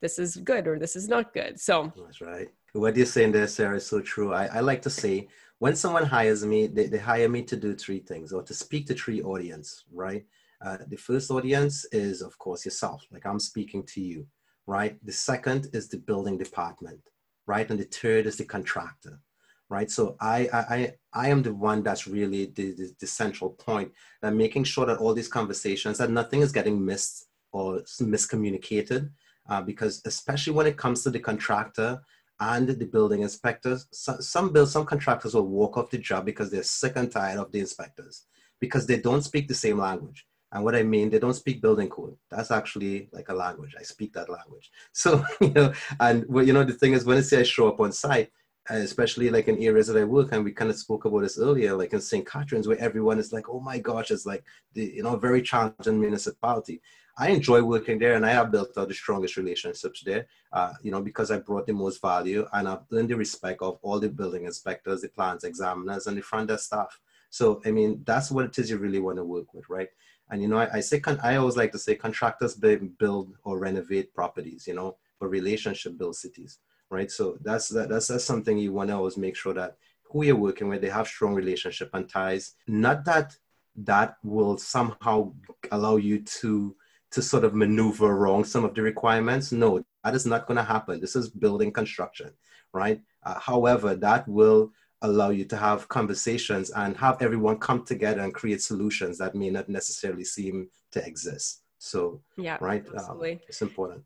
S4: this is good or this is not good. So
S1: that's right. What you're saying there sarah is so true. I, I like to say when someone hires me they, they hire me to do three things or to speak to three audience right uh, the first audience is of course yourself like i'm speaking to you right the second is the building department right? And the third is the contractor, right? So I I I am the one that's really the, the, the central point that making sure that all these conversations that nothing is getting missed or miscommunicated, uh, because especially when it comes to the contractor and the building inspectors, some some, build, some contractors will walk off the job because they're sick and tired of the inspectors because they don't speak the same language. And what I mean, they don't speak building code. That's actually like a language. I speak that language. *laughs* So, you know, and well, you know, the thing is when I say I show up on site, especially like in areas that I work, and we kind of spoke about this earlier, like in St. Catharines, where everyone is like, oh my gosh, it's like the, you know, very challenging municipality. I enjoy working there and I have built out the strongest relationships there, uh, you know, because I brought the most value and I've earned the respect of all the building inspectors, the plans examiners, and the front desk staff. So, I mean, that's what it is you really want to work with, right? And you know, I, I say con- I always like to say contractors build or renovate properties, you know, but relationship build cities, right? So that's that, that's that's something you want to always make sure that who you're working with they have strong relationship and ties. Not that that will somehow allow you to to sort of maneuver around some of the requirements. No, that is not going to happen. This is building construction, right? Uh, however, that will allow you to have conversations and have everyone come together and create solutions that may not necessarily seem to exist. So,
S4: yeah,
S1: right, um, it's important.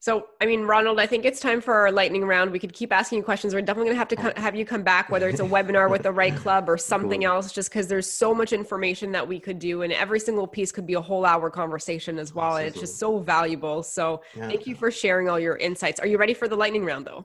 S4: So, I mean, Ronald, I think it's time for our lightning round. We could keep asking you questions. We're definitely going to have to co- have you come back, whether it's a webinar with the right club or something cool. else, just because there's so much information that we could do, and every single piece could be a whole hour conversation as well. And it's just so valuable. So, yeah. thank you for sharing all your insights. Are you ready for the lightning round, though?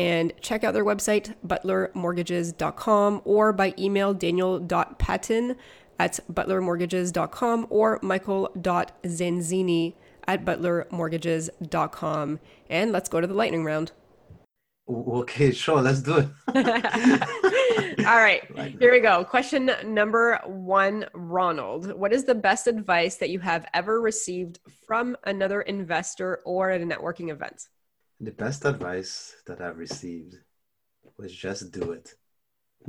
S4: And check out their website, butlermortgages.com, or by email, daniel.patton at butlermortgages.com or michael.zanzini at butlermortgages.com. And let's go to the lightning round.
S1: Okay, sure, let's do it. *laughs* *laughs*
S4: All right, here we go. Question number one Ronald. What is the best advice that you have ever received from another investor or at a networking event?
S1: The best advice that I've received was just do it.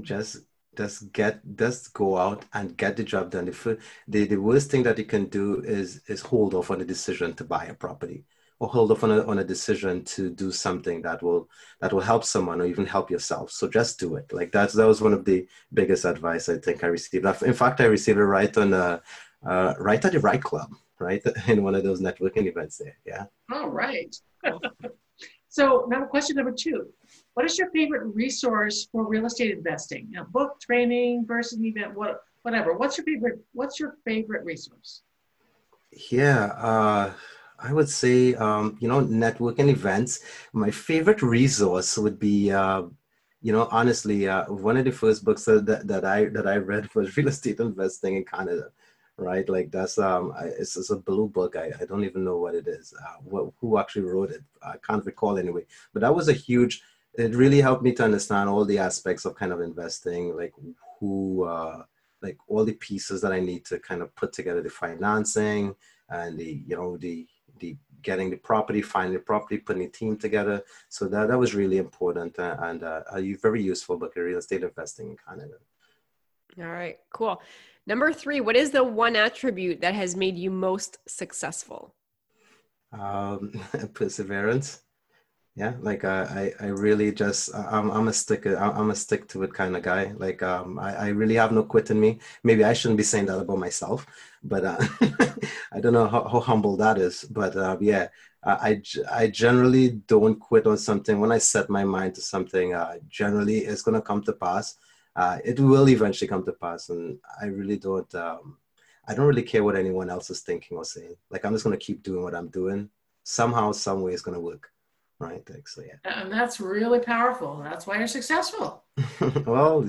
S1: Just just get just go out and get the job done. The, the, the worst thing that you can do is is hold off on a decision to buy a property or hold off on a, on a decision to do something that will that will help someone or even help yourself. So just do it. Like that's that was one of the biggest advice i think i received. In fact i received it right on uh, uh, right at the right club right? *laughs* In one of those networking events there. Yeah.
S5: All right *laughs* so now question number two. What is your favorite resource for real estate investing? You know, book training versus event what, whatever. What's your favorite what's your favorite resource?
S1: Yeah uh I would say, um, you know, networking events. My favorite resource would be, uh, you know, honestly, uh, one of the first books that, that I that I read *laughs* was Real Estate Investing in Canada, right? Like that's um, it's, it's a blue book. I, I don't even know what it is. Uh, what, who actually wrote it? I can't recall anyway. But that was a huge. It really helped me to understand all the aspects of kind of investing, like who, uh, like all the pieces that I need to kind of put together the financing and the you know the the getting the property, finding the property, putting a team together. So that, that was really important uh, and uh, a very useful book, in real estate investing in Canada.
S4: All right, cool. Number three, what is the one attribute that has made you most successful?
S1: Um, *laughs* perseverance. Yeah like uh, i i really just i'm, I'm a stick i'm a stick to it kind of guy. Like um I, I really have no quit in me. Maybe i shouldn't be saying that about myself but uh, *laughs* i don't know how, how, humble that is. But uh, yeah I, I generally don't quit on something. When i set my mind to something uh, generally it's going to come to pass uh, it will eventually come to pass and i really don't um, i don't really care what anyone else is thinking or saying like i'm just going to keep doing what i'm doing somehow some way it's going to work right? So yeah.
S5: And that's really powerful. That's why you're successful. *laughs*
S1: well,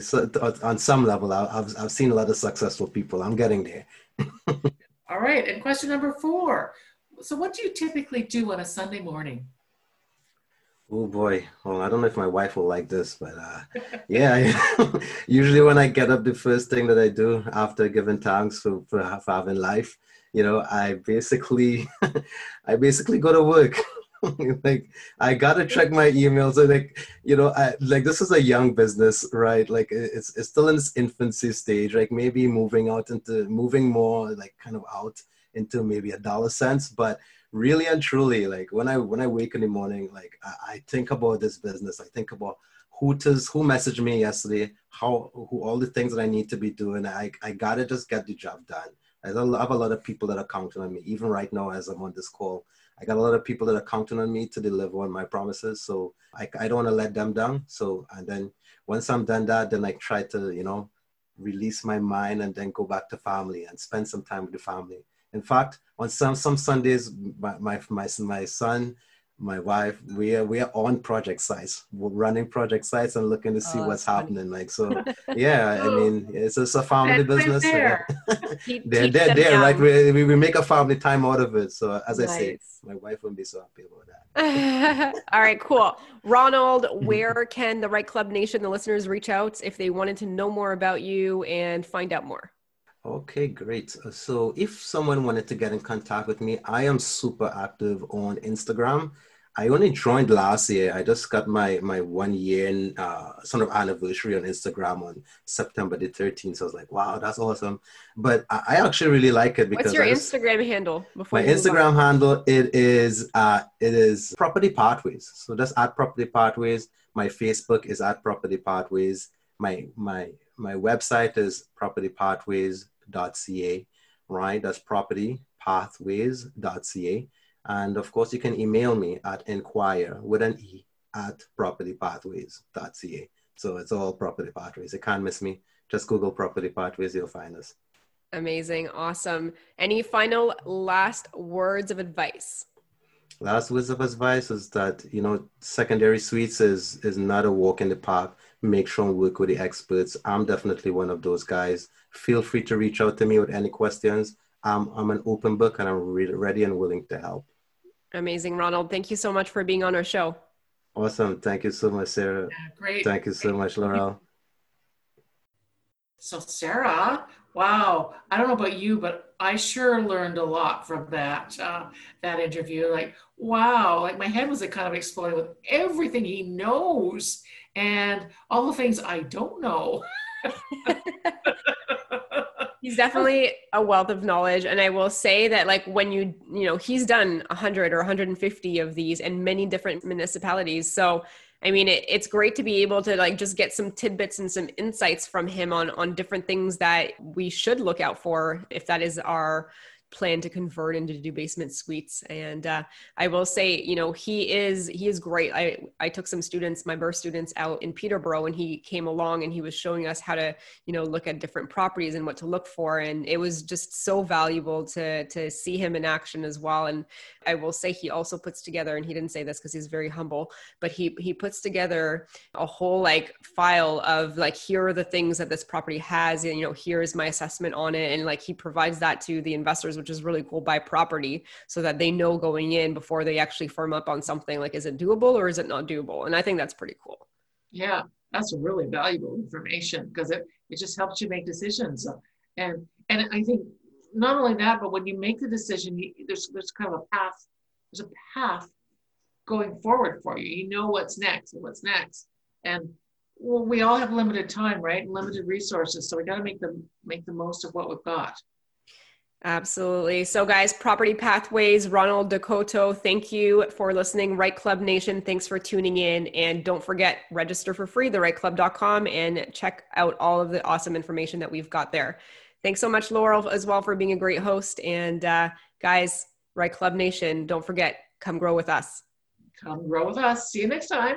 S1: on some level, I've, I've seen a lot of successful people. I'm getting there. *laughs*
S5: All right. And question number four. So what do you typically do on a Sunday morning?
S1: Oh boy. Well, I don't know if my wife will like this, but uh, yeah, *laughs* usually when I get up, the first thing that I do after giving thanks for, for, for having life, you know, I basically, *laughs* I basically go to work. *laughs* like I gotta check my emails. And like you know, I, like this is a young business, right? Like it's it's still in its infancy stage. Like maybe moving out into moving more, like kind of out into maybe a dollar cents, but really and truly, like when I when I wake in the morning, like I, I think about this business. I think about who tis, who messaged me yesterday, how who all the things that I need to be doing. I I gotta just get the job done. I have a lot of people that are counting on me, even right now as I'm on this call. I got a lot of people that are counting on me to deliver on my promises. So I, I don't want to let them down. So, and then once I'm done that, then I try to, you know, release my mind and then go back to family and spend some time with the family. In fact, on some, some Sundays, my, my, my, my son my wife we are we are on project sites we're running project sites and looking to see oh, what's happening like so *laughs* yeah i mean it's just a family business *laughs*
S5: there.
S1: they're they're there right we, we make a family time out of it so as nice. i say my wife wouldn't be so happy about
S4: that. *laughs* All right cool. Ronald where can the right club nation the listeners reach out if they wanted to know more about you and find out more
S1: Okay, great. So if someone wanted to get in contact with me, I am super active on Instagram. I only joined last year. I just got my my one year uh, sort of anniversary on Instagram on September the 13th. So I was like, wow, that's awesome. But I, I actually really like it because
S4: what's your
S1: just,
S4: Instagram handle?
S1: Before my Instagram handle it is uh, it is Property Pathways. So just at Property Pathways. My Facebook is at Property Pathways. My my my website is propertypathways.ca. Right, that's property propertypathways.ca and of course, you can email me at inquire with an E at propertypathways.ca. So it's all property pathways. You can't miss me. Just Google property pathways, you'll find us.
S4: Amazing. Awesome. Any final last words of advice?
S1: last words of advice is that you know secondary suites is is not a walk in the park make sure and work with the experts. I'm definitely one of those guys. Feel free to reach out to me with any questions. I'm, I'm an open book and i'm re- ready and willing to help.
S4: Amazing ronald. Thank you so much for being on our show.
S1: Awesome. Thank you so much sarah.
S5: Yeah, great.
S1: thank you so much laurel.
S5: So Sarah, wow, I don't know about you, but I sure learned a lot from that uh, that interview. Like, wow, like my head was like kind of exploding with everything he knows and all the things I don't know. *laughs*
S4: He's definitely a wealth of knowledge. And I will say that, like, when you, you know, he's done 100 or 150 of these in many different municipalities. So, I mean, it, it's great to be able to, like, just get some tidbits and some insights from him on, on different things that we should look out for if that is our plan to convert into do basement suites. And uh, i will say you know he is he is great. I i took some students my birth students out in peterborough and he came along and he was showing us how to you know look at different properties and what to look for. And it was just so valuable to to see him in action as well. And i will say he also puts together and he didn't say this because he's very humble but he he puts together a whole like file of like here are the things that this property has and you know here is my assessment on it. And like he provides that to the investors which is really cool by property so that they know going in before they actually firm up on something like is it doable or is it not doable and i think that's pretty cool
S5: Yeah, that's really valuable information because it, it just helps you make decisions. And and I think not only that, but when you make the decision, you, there's there's kind of a path. There's a path going forward for you. You know what's next and what's next. And well, we all have limited time, right? Limited resources, so we got to make them make the most of what we've got.
S4: Absolutely. So, guys, Property Pathways, Ronald De Coteau, thank you for listening. Right Club Nation, thanks for tuning in. And don't forget, register for free, therightclub.com, and check out all of the awesome information that we've got there. Thanks so much, Laurel, as well, for being a great host. And, uh, guys, Right Club Nation, don't forget, come grow with us.
S5: Come grow with us. See you next time.